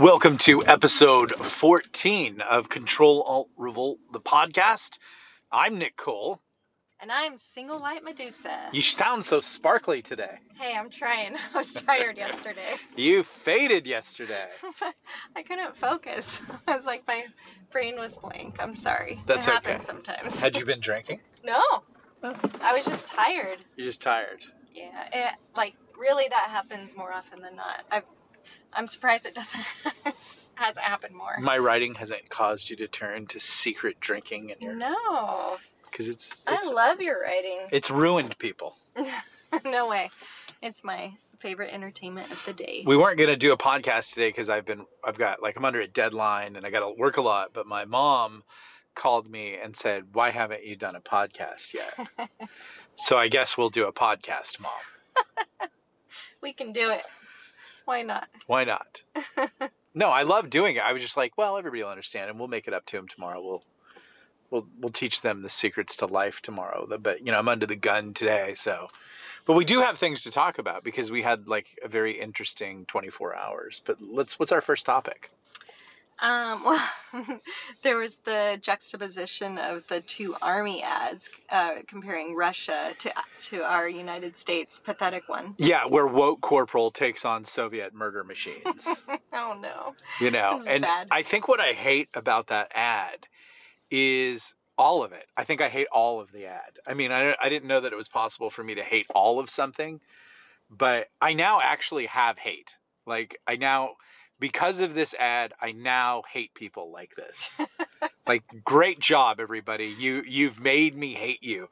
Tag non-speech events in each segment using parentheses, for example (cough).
Welcome to episode 14 of Control Alt Revolt, the podcast. I'm Nick Cole. And I'm single white Medusa. You sound so sparkly today. Hey, I'm trying. (laughs) I was tired yesterday. (laughs) You faded yesterday. (laughs) I couldn't focus. I was like, my brain was blank. I'm sorry. That's it okay. happens sometimes. Had you been drinking? no. I was just tired. You're just tired. Yeah. It, like, really, that happens more often than not. I've, I'm surprised it doesn't (laughs) hasn't happened more. My writing hasn't caused you to turn to secret drinking and your No. because it's I love your writing. it's ruined people. (laughs) no way. It's my favorite entertainment of the day. We weren't gonna do a podcast today because I've been I've got like I'm under a deadline and I got to work a lot. But my mom called me and said, "Why haven't you done a podcast yet?" (laughs) so I guess we'll do a podcast, mom. we can do it. Why not? Why not? no, I love doing it. I was just like, well, everybody will understand, and we'll make it up to them tomorrow. We'll we'll we'll teach them the secrets to life tomorrow. But you know, I'm under the gun today, so. But we do have things to talk about because we had like a very interesting 24 hours. But let's. What's our first topic? Um, (laughs) well, there was the juxtaposition of the two army ads uh, comparing Russia to to our United States. Pathetic one. Yeah, where woke corporal takes on Soviet murder machines. (laughs) Oh no. you know, and bad. I think what I hate about that ad is all of it. I think I hate all of the ad. I mean, I, I didn't know that it was possible for me to hate all of something, but I now actually have hate. Like, I now, because of this ad, I now hate people like this. (laughs) like, great job, everybody. You you've made me hate you.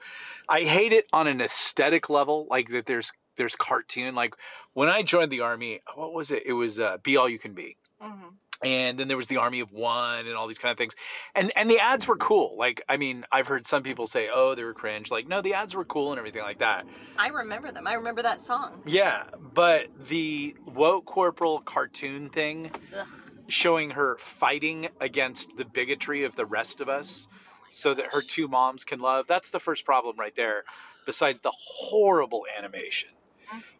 I hate it on an aesthetic level, like that. There's there's cartoon. Like when I joined the army, what was it? It was uh, Be All You Can Be hmm and then there was the army of one and all these kind of things and and the ads were cool like i mean i've heard some people say oh they were cringe like no the ads were cool and everything like that I remember them. I remember that song. yeah but the woke corporal cartoon thing Ugh. showing her fighting against the bigotry of the rest of us so that her two moms can love that's the first problem right there besides the horrible animation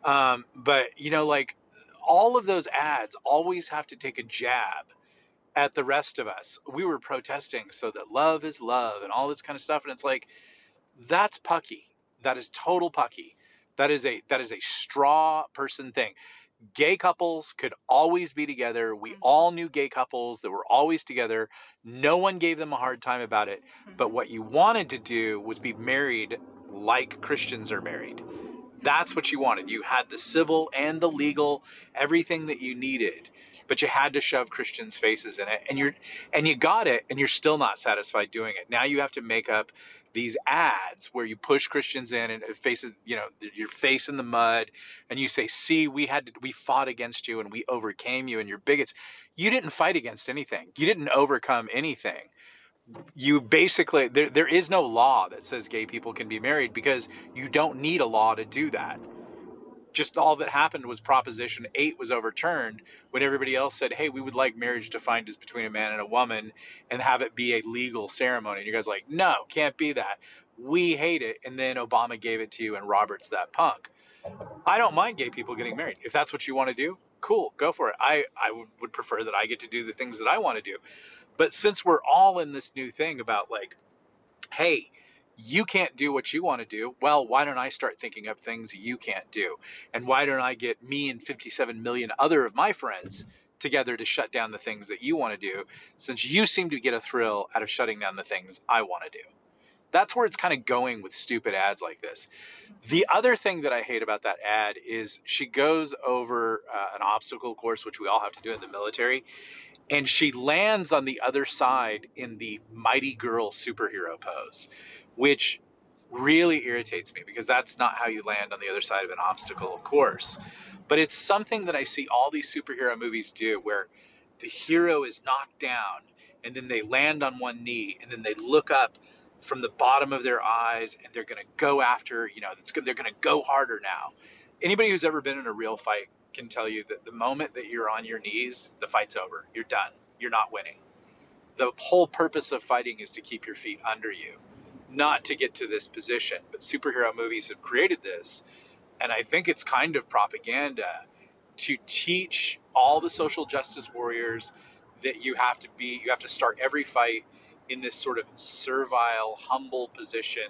um, but you know like all of those ads always have to take a jab at the rest of us. We were protesting so that love is love and all this kind of stuff and it's like that's pucky. That is total pucky. That is a that is a straw person thing. Gay couples could always be together. We Mhm. all knew gay couples that were always together. No one gave them a hard time about it but what you wanted to do was be married like christians are married that's what you wanted. You had the civil and the legal everything that you needed but you had to shove christians faces in it and you're and you got it and you're still not satisfied doing it. Now you have to make up these ads where you push christians in and it faces you know your face in the mud and you say see we had to, we fought against you and we overcame you and you're bigots. You didn't fight against anything. You didn't overcome anything you basically there, there is no law that says gay people can be married because you don't need a law to do that. Just all that happened was proposition 8 was overturned when everybody else said hey we would like marriage defined as between a man and a woman and have it be a legal ceremony. And you guys like no can't be that. We hate it. And then obama gave it to you and roberts that punk. I don't mind gay people getting married. If that's what you want to do cool go for it. I i would prefer that i get to do the things that i want to do but since we're all in this new thing about like hey you can't do what you want to do. Well, why don't I start thinking of things you can't do? And why don't I get me and 57 million other of my friends together to shut down the things that you want to do since you seem to get a thrill out of shutting down the things I want to do? That's where it's kind of going with stupid ads like this. The other thing that I hate about that ad is she goes over uh, an obstacle course, which we all have to do in the military, and she lands on the other side in the mighty girl superhero pose, which really irritates me because that's not how you land on the other side of an obstacle course. But it's something that I see all these superhero movies do where the hero is knocked down and then they land on one knee and then they look up from the bottom of their eyes and they're going to go after, you know, they're going to go harder now. Anybody who's ever been in a real fight can tell you that the moment that you're on your knees, the fight's over. You're done. You're not winning. The whole purpose of fighting is to keep your feet under you, not to get to this position. But superhero movies have created this, and I think it's kind of propaganda to teach all the social justice warriors that you have to be, you have to start every fight in this sort of servile, humble position,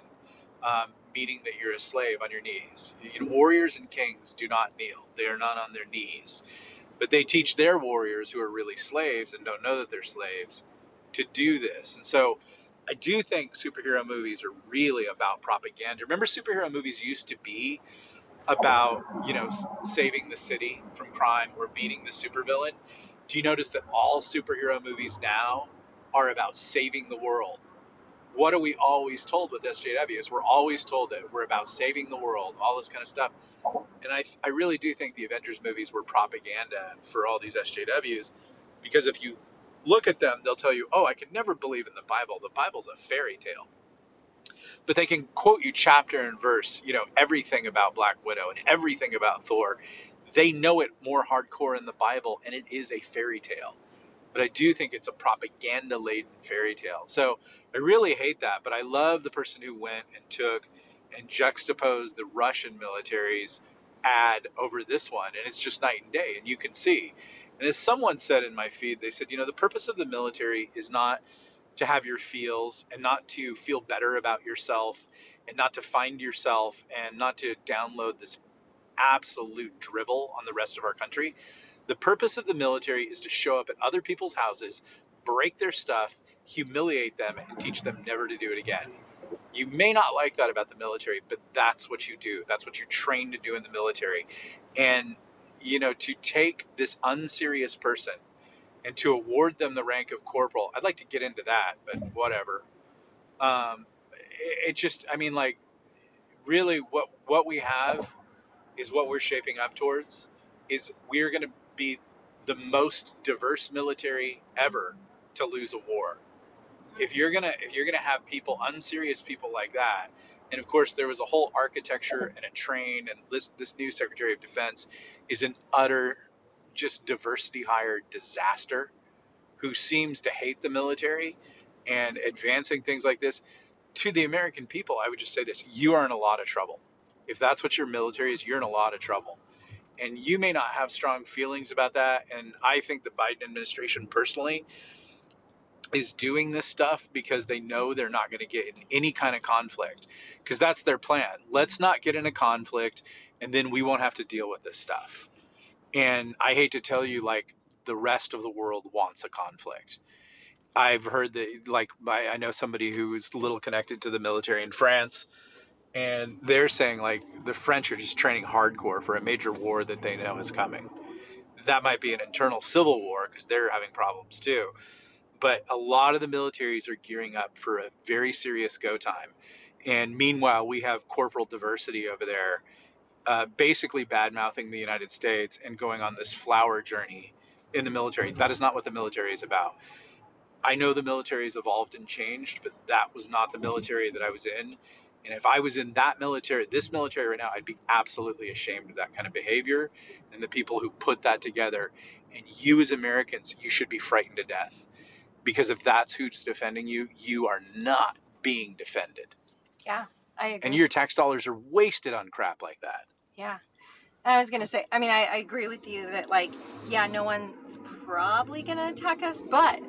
um, meaning that you're a slave on your knees. You know, warriors and kings do not kneel, they are not on their knees. But they teach their warriors who are really slaves and don't know that they're slaves to do this. And so I do think superhero movies are really about propaganda. Remember, superhero movies used to be about, you know, saving the city from crime or beating the supervillain. Do you notice that all superhero movies now are about saving the world? What are we always told with SJWs? We're always told that we're about saving the world, all this kind of stuff. And I, I really do think the Avengers movies were propaganda for all these SJWs because if you look at them, they'll tell you, oh, I can never believe in the Bible. The Bible's a fairy tale. But they can quote you chapter and verse, you know, everything about Black Widow and everything about Thor. They know it more hardcore in the Bible, and it is a fairy tale. But I do think it's a propaganda laden fairy tale. So I really hate that. But I love the person who went and took and juxtaposed the Russian military's ad over this one. And it's just night and day. And you can see and as someone said in my feed, they said, you know, the purpose of the military is not to have your feels and not to feel better about yourself and not to find yourself and not to download this absolute drivel on the rest of our country. The purpose of the military is to show up at other people's houses, break their stuff, humiliate them, and teach them never to do it again. You may not like that about the military, but that's what you do. That's what you're trained to do in the military. And you know, to take this unserious person and to award them the rank of corporal. I'd like to get into that, but whatever. Um, it, it just, I mean, like, really, what what we have is what we're shaping up towards. Is we are going to be the most diverse military ever to lose a war. If you're gonna if you're gonna have people unserious people like that, and of course, there was a whole architecture and a train, and this, this new Secretary of Defense is an utter, just diversity hired disaster who seems to hate the military and advancing things like this. To the American people, I would just say this you are in a lot of trouble. If that's what your military is, you're in a lot of trouble. And you may not have strong feelings about that. And I think the Biden administration personally is doing this stuff because they know they're not going to get in any kind of conflict because that's their plan. Let's not get in a conflict and then we won't have to deal with this stuff. And I hate to tell you, like, the rest of the world wants a conflict. I've heard that, like, I know somebody who's a little connected to the military in France, and they're saying, like, the French are just training hardcore for a major war that they know is coming. That might be an internal civil war because they're having problems too but a lot of the militaries are gearing up for a very serious go time. And meanwhile, we have corporal diversity over there, uh, basically bad mouthing the United States and going on this flower journey in the military. That is not what the military is about. I know the military has evolved and changed, but that was not the military that I was in. And if I was in that military, this military right now, I'd be absolutely ashamed of that kind of behavior and the people who put that together. And you, as Americans, you should be frightened to death because if that's who's defending you, you are not being defended. Yeah, I agree. And your tax dollars are wasted on crap like that. Yeah. I was gonna say, I mean, I, I agree with you that like, yeah, no one's probably gonna attack us, but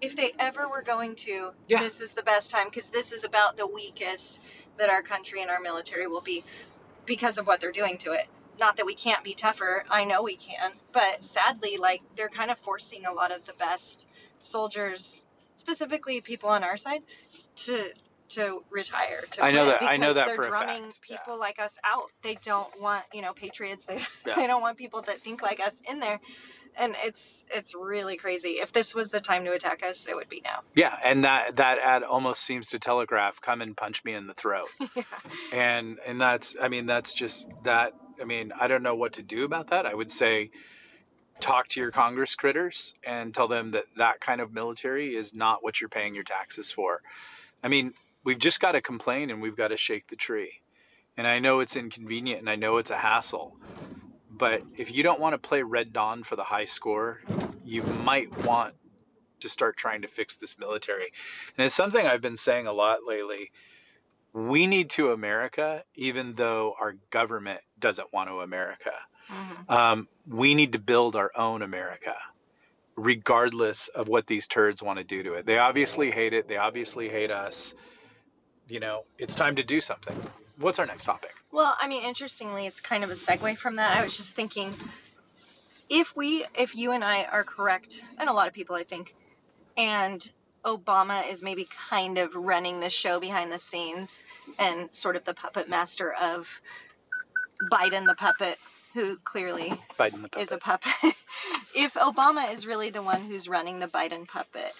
if they ever were going to, yeah. this is the best time because this is about the weakest that our country and our military will be because of what they're doing to it. Not that we can't be tougher, I know we can, but sadly, like they're kind of forcing a lot of the best soldiers, specifically people on our side, to to retire. To I know that. I know that they're for drumming a fact. people yeah. like us out. They don't want you know patriots. They (laughs) yeah. they don't want people that think like us in there. And it's it's really crazy. If this was the time to attack us, it would be now. Yeah, and that that ad almost seems to telegraph, "Come and punch me in the throat." (laughs) yeah. And and that's I mean that's just that. I mean I don't know what to do about that. I would say talk to your Congress critters and tell them that that kind of military is not what you're paying your taxes for. I mean, we've just got to complain and we've got to shake the tree. And I know it's inconvenient and I know it's a hassle. But if you don't want to play Red Dawn for the high score, you might want to start trying to fix this military. And it's something I've been saying a lot lately. We need to America, even though our government doesn't want to America Mm-hmm. Um, we need to build our own America, regardless of what these turds want to do to it. They obviously hate it. They obviously hate us. You know, it's time to do something. What's our next topic? Well, I mean, interestingly, it's kind of a segue from that. I was just thinking if we, if you and I are correct, and a lot of people, I think, and Obama is maybe kind of running the show behind the scenes and sort of the puppet master of Biden the puppet, who clearly Biden is a puppet. (laughs) if Obama is really the one who's running the Biden puppet,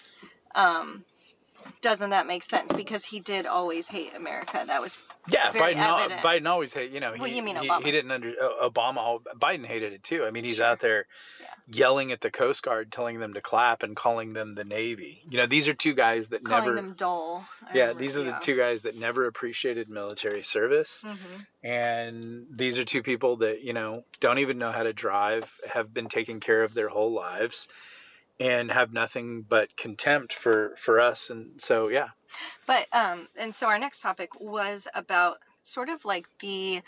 um, doesn't that make sense? Because he did always hate America. That was yeah. Biden, Biden always hate. You know, he, well, you mean Obama? He, he didn't under uh, Obama. Biden hated it too. I mean, he's sure. out there yeah. yelling at the Coast Guard, telling them to clap, and calling them the Navy. You know, these are two guys that calling never them dull. I yeah, these are the two guys that never appreciated military service, mm-hmm. and these are two people that you know don't even know how to drive, have been taken care of their whole lives and have nothing but contempt for for us and so yeah. But um and so our next topic was about sort of like the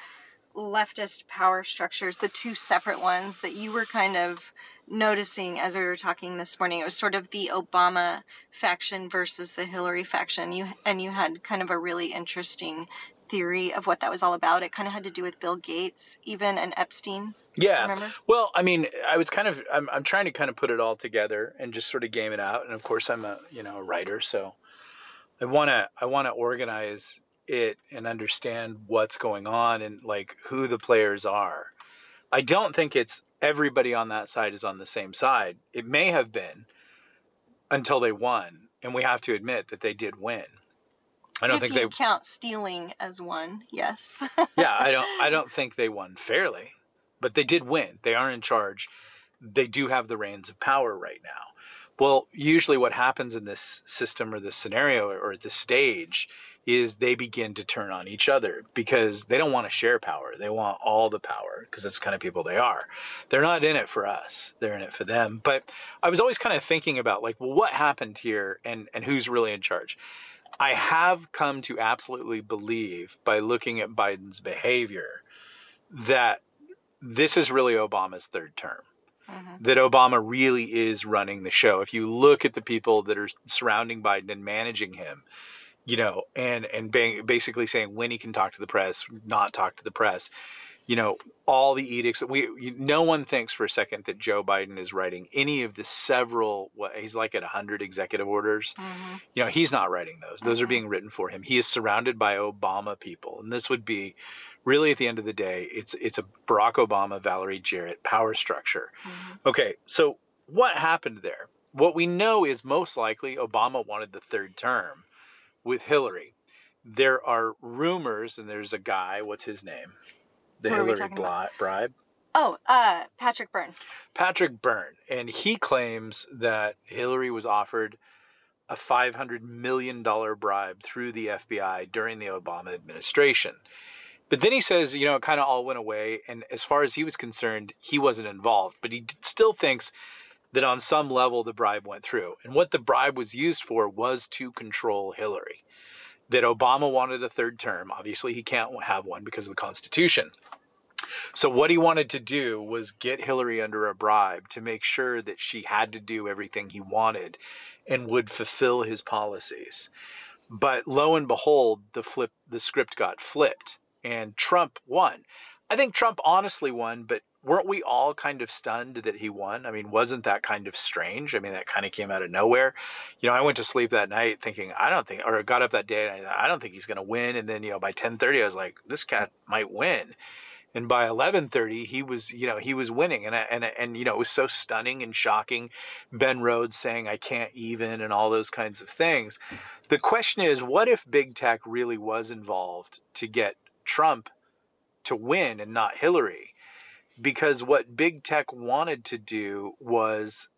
leftist power structures the two separate ones that you were kind of noticing as we were talking this morning. It was sort of the obama faction versus the hillary faction. You and you had kind of a really interesting theory of what that was all about it kind of had to do with bill gates even and epstein yeah. Remember? Well, I mean, I was kind of I'm I'm trying to kind of put it all together and just sort of game it out. And of course, I'm a you know a writer, so I want to I want to organize it and understand what's going on and like who the players are. I don't think it's everybody on that side is on the same side. It may have been until they won, and we have to admit that they did win. I don't if think they count stealing as one. Yes. yeah, I don't. I (laughs) don't think they won fairly but they did win. They are in charge. They do have the reins of power right now. Well, usually what happens in this system or this scenario or this stage is they begin to turn on each other because they don't want to share power. They want all the power because that's the kind of people they are. They're not in it for us. They're in it for them. But I was always kind of thinking about like, well, what happened here and, and who's really in charge? I have come to absolutely believe by looking at Biden's behavior that this is really Obama's third term. Mm-hmm. That Obama really is running the show. If you look at the people that are surrounding Biden and managing him, you know, and and basically saying when he can talk to the press, not talk to the press, you know, all the edicts that we, no one thinks for a second that Joe Biden is writing any of the several, what he's like at 100 executive orders. Mm-hmm. You know, he's not writing those. Those mm-hmm. are being written for him. He is surrounded by Obama people. And this would be really at the end of the day, it's, it's a Barack Obama, Valerie Jarrett power structure. Mm-hmm. Okay. So what happened there? What we know is most likely Obama wanted the third term with Hillary. There are rumors, and there's a guy, what's his name? the Hillary bli- bribe? Oh, uh, Patrick Byrne. Patrick Byrne, and he claims that Hillary was offered a $500 million bribe through the FBI during the Obama administration. But then he says, you know, it kind of all went away. And as far as he was concerned, he wasn't involved. But he still thinks that on some level the bribe went through. And what the bribe was used for was to control Hillary that Obama wanted a third term. Obviously, he can't have one because of the Constitution. So, what he wanted to do was get Hillary under a bribe to make sure that she had to do everything he wanted and would fulfill his policies. But lo and behold, the flip the script got flipped and Trump won. I think Trump honestly won, but weren't we all kind of stunned that he won? I mean, wasn't that kind of strange? I mean, that kind of came out of nowhere. You know, I went to sleep that night thinking, I don't think, or got up that day and I, I don't think he's going to win. And then, you know, by 1030, I was like, this cat might win. And by 11:30, he was, you know, he was winning, and and and you know, it was so stunning and shocking. Ben Rhodes saying, "I can't even," and all those kinds of things. The question is, what if big tech really was involved to get Trump to win and not Hillary? Because what big tech wanted to do was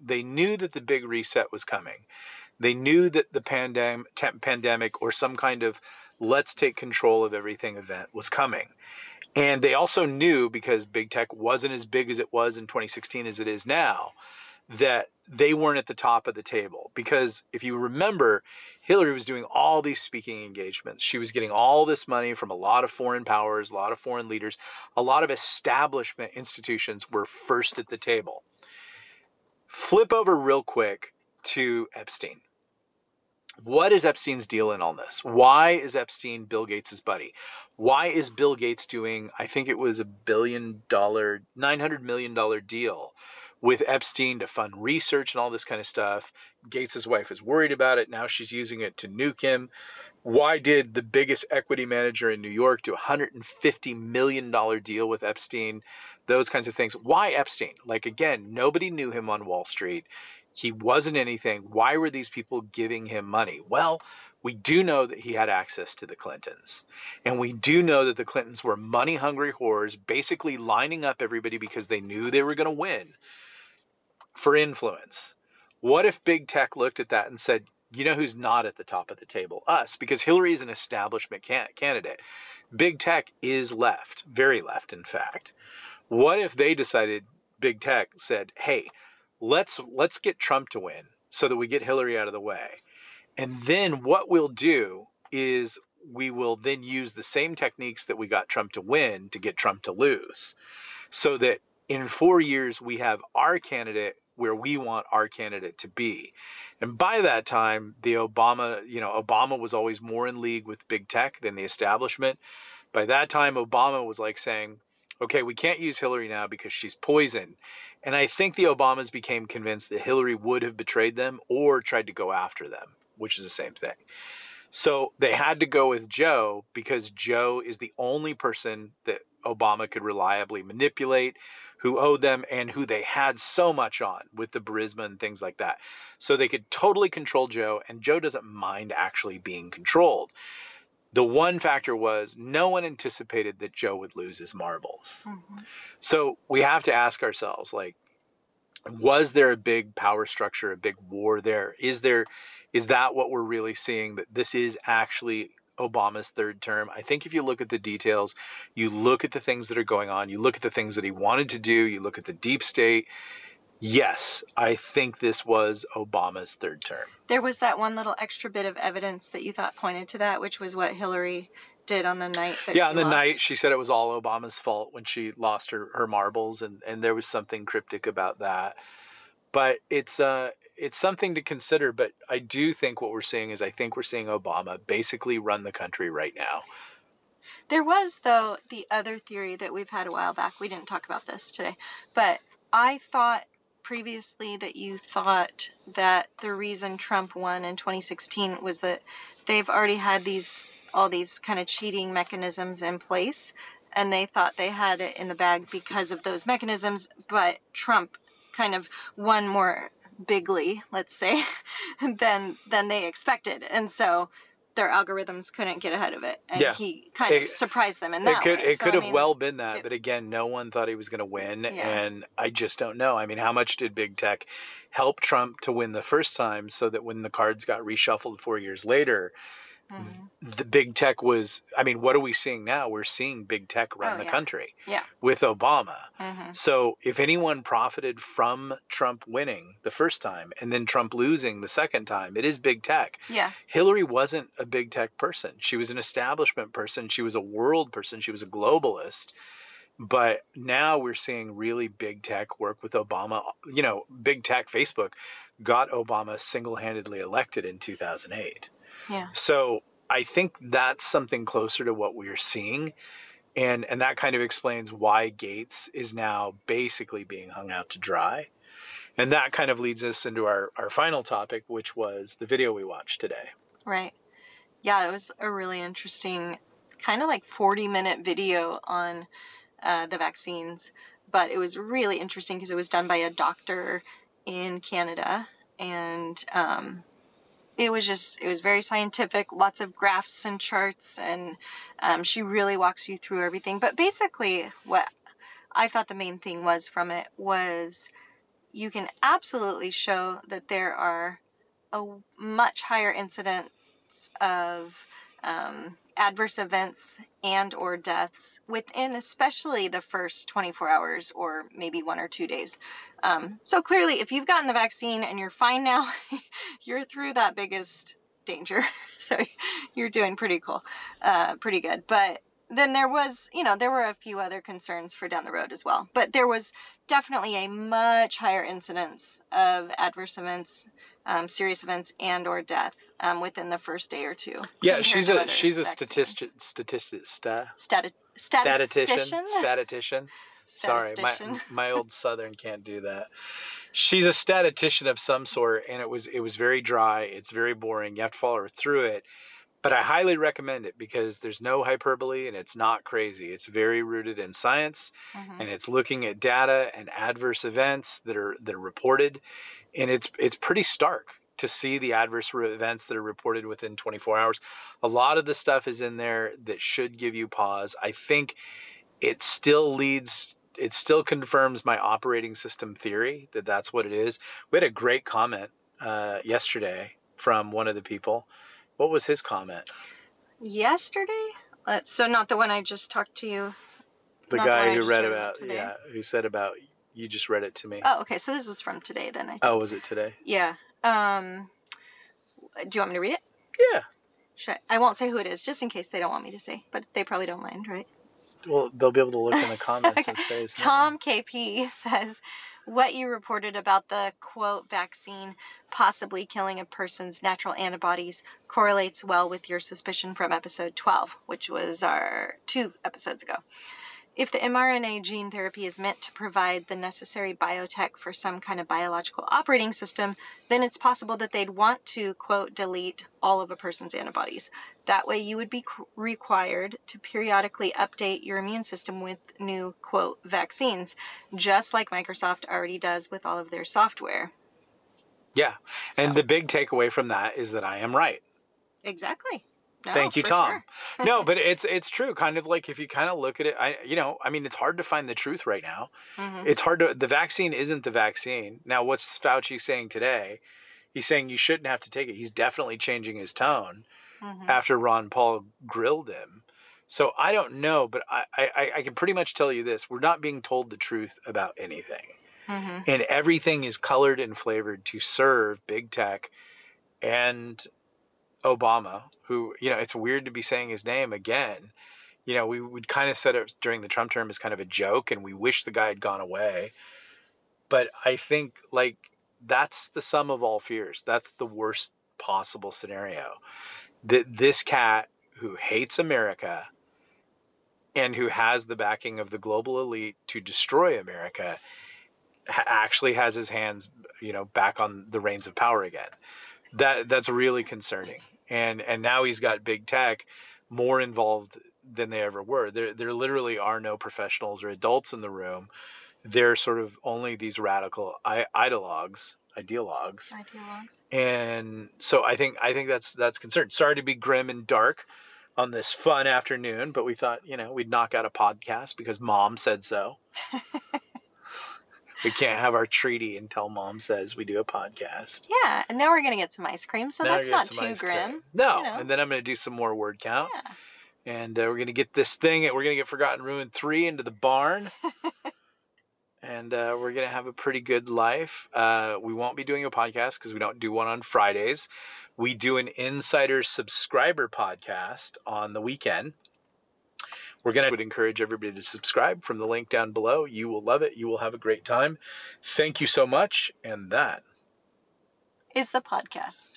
they knew that the big reset was coming. They knew that the pandem- pandemic or some kind of let's take control of everything event was coming. And they also knew because big tech wasn't as big as it was in 2016 as it is now, that they weren't at the top of the table because if you remember Hillary was doing all these speaking engagements. She was getting all this money from a lot of foreign powers, a lot of foreign leaders, a lot of establishment institutions were first at the table. Flip over real quick to Epstein. What is Epstein's deal in all this? Why is Epstein Bill Gates' buddy? Why is Bill Gates doing, I think it was a billion dollar, $900 million deal with Epstein to fund research and all this kind of stuff. Gates's wife is worried about it. Now she's using it to nuke him. Why did the biggest equity manager in New York do a $150 million deal with Epstein? Those kinds of things. Why Epstein? Like, again, nobody knew him on Wall Street. He wasn't anything. Why were these people giving him money? Well, we do know that he had access to the Clintons. And we do know that the Clintons were money hungry whores, basically lining up everybody because they knew they were going to win for influence. What if big tech looked at that and said, you know who's not at the top of the table? Us, because Hillary is an establishment can- candidate. Big tech is left, very left, in fact. What if they decided, big tech said, hey, let's let's get Trump to win so that we get Hillary out of the way. And then what we'll do is we will then use the same techniques that we got Trump to win to get Trump to lose. So that in four years, we have our candidate where we want our candidate to be. And by that time, the Obama, you know, Obama was always more in league with big tech than the establishment. By that time, Obama was like saying, okay, we can't use Hillary now because she's poison. And I think the Obamas became convinced that Hillary would have betrayed them or tried to go after them, which is the same thing. So they had to go with Joe because Joe is the only person that Obama could reliably manipulate, who owed them and who they had so much on with the Burisma and things like that. So they could totally control Joe, and Joe doesn't mind actually being controlled. The one factor was no one anticipated that Joe would lose his marbles. Mm-hmm. So we have to ask ourselves like, was there a big power structure, a big war there? Is there is that what we're really seeing that this is actually Obama's third term. I think if you look at the details, you look at the things that are going on, you look at the things that he wanted to do, you look at the deep state. Yes, I think this was Obama's third term. There was that one little extra bit of evidence that you thought pointed to that, which was what Hillary did on the night yeah on the lost. night she said it was all obama's fault when she lost her, her marbles and, and there was something cryptic about that but it's uh it's something to consider. But I do think what we're seeing is I think we're seeing Obama basically run the country right now. There was though the other theory that we've had a while back. We didn't talk about this today, but I thought previously that you thought that the reason Trump won in 2016 was that they've already had these all these kind of cheating mechanisms in place and they thought they had it in the bag because of those mechanisms but Trump kind of one more bigly, let's say, (laughs) than than they expected, and so their algorithms couldn't get ahead of it, and yeah. he kind it, of surprised them in that. It could way. it so, could I have mean, well been that, it, but again, no one thought he was going to win, yeah. and I just don't know. I mean, how much did big tech help Trump to win the first time, so that when the cards got reshuffled four years later? Mm-hmm. The big tech was, I mean, what are we seeing now? We're seeing big tech run oh, the yeah. country yeah. with Obama. Mm-hmm. So if anyone profited from Trump winning the first time and then Trump losing the second time, it is big tech. Yeah. Hillary wasn't a big tech person. She was an establishment person. She was a world person. She was a globalist. But now we're seeing really big tech work with Obama. You know, big tech, Facebook got Obama single handedly elected in 2008. Yeah. So I think that's something closer to what we're seeing. And and that kind of explains why Gates is now basically being hung out to dry. And that kind of leads us into our, our final topic, which was the video we watched today. Right. Yeah, it was a really interesting, kind of like 40 minute video on uh, the vaccines. But it was really interesting because it was done by a doctor in Canada. And um, it was just it was very scientific lots of graphs and charts and um, she really walks you through everything. But basically what i thought the main thing was from it was you can absolutely show that there are a much higher incidence of um, adverse events and or deaths within especially the first 24 hours or maybe one or two days. Um, so clearly if you've gotten the vaccine and you're fine now (laughs) you're through that biggest danger. (laughs) So you're doing pretty cool uh, pretty good. But then there was you know there were a few other concerns for down the road as well. But there was definitely a much higher incidence of adverse events um, serious events and or death um, within the first day or two. Yeah, she's a she's a statistic statistic sta, Stati- statistician statistician. Sorry, my my old (laughs) Southern can't do that. She's a statistician of some sort, and it was it was very dry. It's very boring. You have to follow her through it. But I highly recommend it because there's no hyperbole and it's not crazy. It's very rooted in science, mm-hmm. and it's looking at data and adverse events that are that are reported and it's it's pretty stark to see the adverse events that are reported within 24 hours. A lot of the stuff is in there that should give you pause. I think it still leads it still confirms my operating system theory that that's what it is. We had a great comment uh, yesterday from one of the people. What was his comment? Yesterday? Uh, so not the one I just talked to you. The guy who read about, yeah, who said about you just read it to me. Oh, okay. So this was from today then. I think. Oh, was it today? Yeah. Um, do you want me to read it? Yeah. Should I, I won't say who it is, just in case they don't want me to say, but they probably don't mind, right? Well, they'll be able to look in the (laughs) comments okay. and say. Tom KP (laughs) says, "What you reported about the quote vaccine possibly killing a person's natural antibodies correlates well with your suspicion from episode 12, which was our two episodes ago." If the mRNA gene therapy is meant to provide the necessary biotech for some kind of biological operating system, then it's possible that they'd want to, quote, delete all of a person's antibodies. That way, you would be required to periodically update your immune system with new, quote, vaccines, just like Microsoft already does with all of their software. Yeah. So. And the big takeaway from that is that I am right. Exactly. No, Thank you, Tom. Sure. no, but it's it's true. Kind of like if you kind of look at it, I you know, I mean, it's hard to find the truth right now. Mm-hmm. It's hard to. The vaccine isn't the vaccine. Now, what's Fauci saying today? He's saying you shouldn't have to take it. He's definitely changing his tone mm-hmm. after Rand Paul grilled him. So I don't know, but I, I I can pretty much tell you this: we're not being told the truth about anything, mm-hmm. and everything is colored and flavored to serve big tech and Obama, who, you know, it's weird to be saying his name again. You know, we would kind of set it during the Trump term as kind of a joke and we wish the guy had gone away. But I think, like, that's the sum of all fears. That's the worst possible scenario. That this cat who hates America and who has the backing of the global elite to destroy America actually has his hands, you know, back on the reins of power again. That that's really concerning and and now he's got big tech more involved than they ever were. There there literally are no professionals or adults in the room. They're sort of only these radical ideologues, ideologues. Ideologues. And so I think I think that's that's concerned. Sorry to be grim and dark on this fun afternoon, but we thought, you know, we'd knock out a podcast because mom said so. (laughs) we can't have our treaty until mom says we do a podcast. Yeah, and now we're gonna get some ice cream, so now that's not too grim. Cream. No, you know. and then I'm gonna do some more word count. Yeah. And uh, we're gonna get this thing. We're gonna get Forgotten Ruin three into the barn. (laughs) and uh, we're gonna have a pretty good life. Uh, we won't be doing a podcast because we don't do one on Fridays. We do an insider subscriber podcast on the weekend we're going to would encourage everybody to subscribe from the link down below. You will love it. You will have a great time. Thank you so much. And that is the podcast.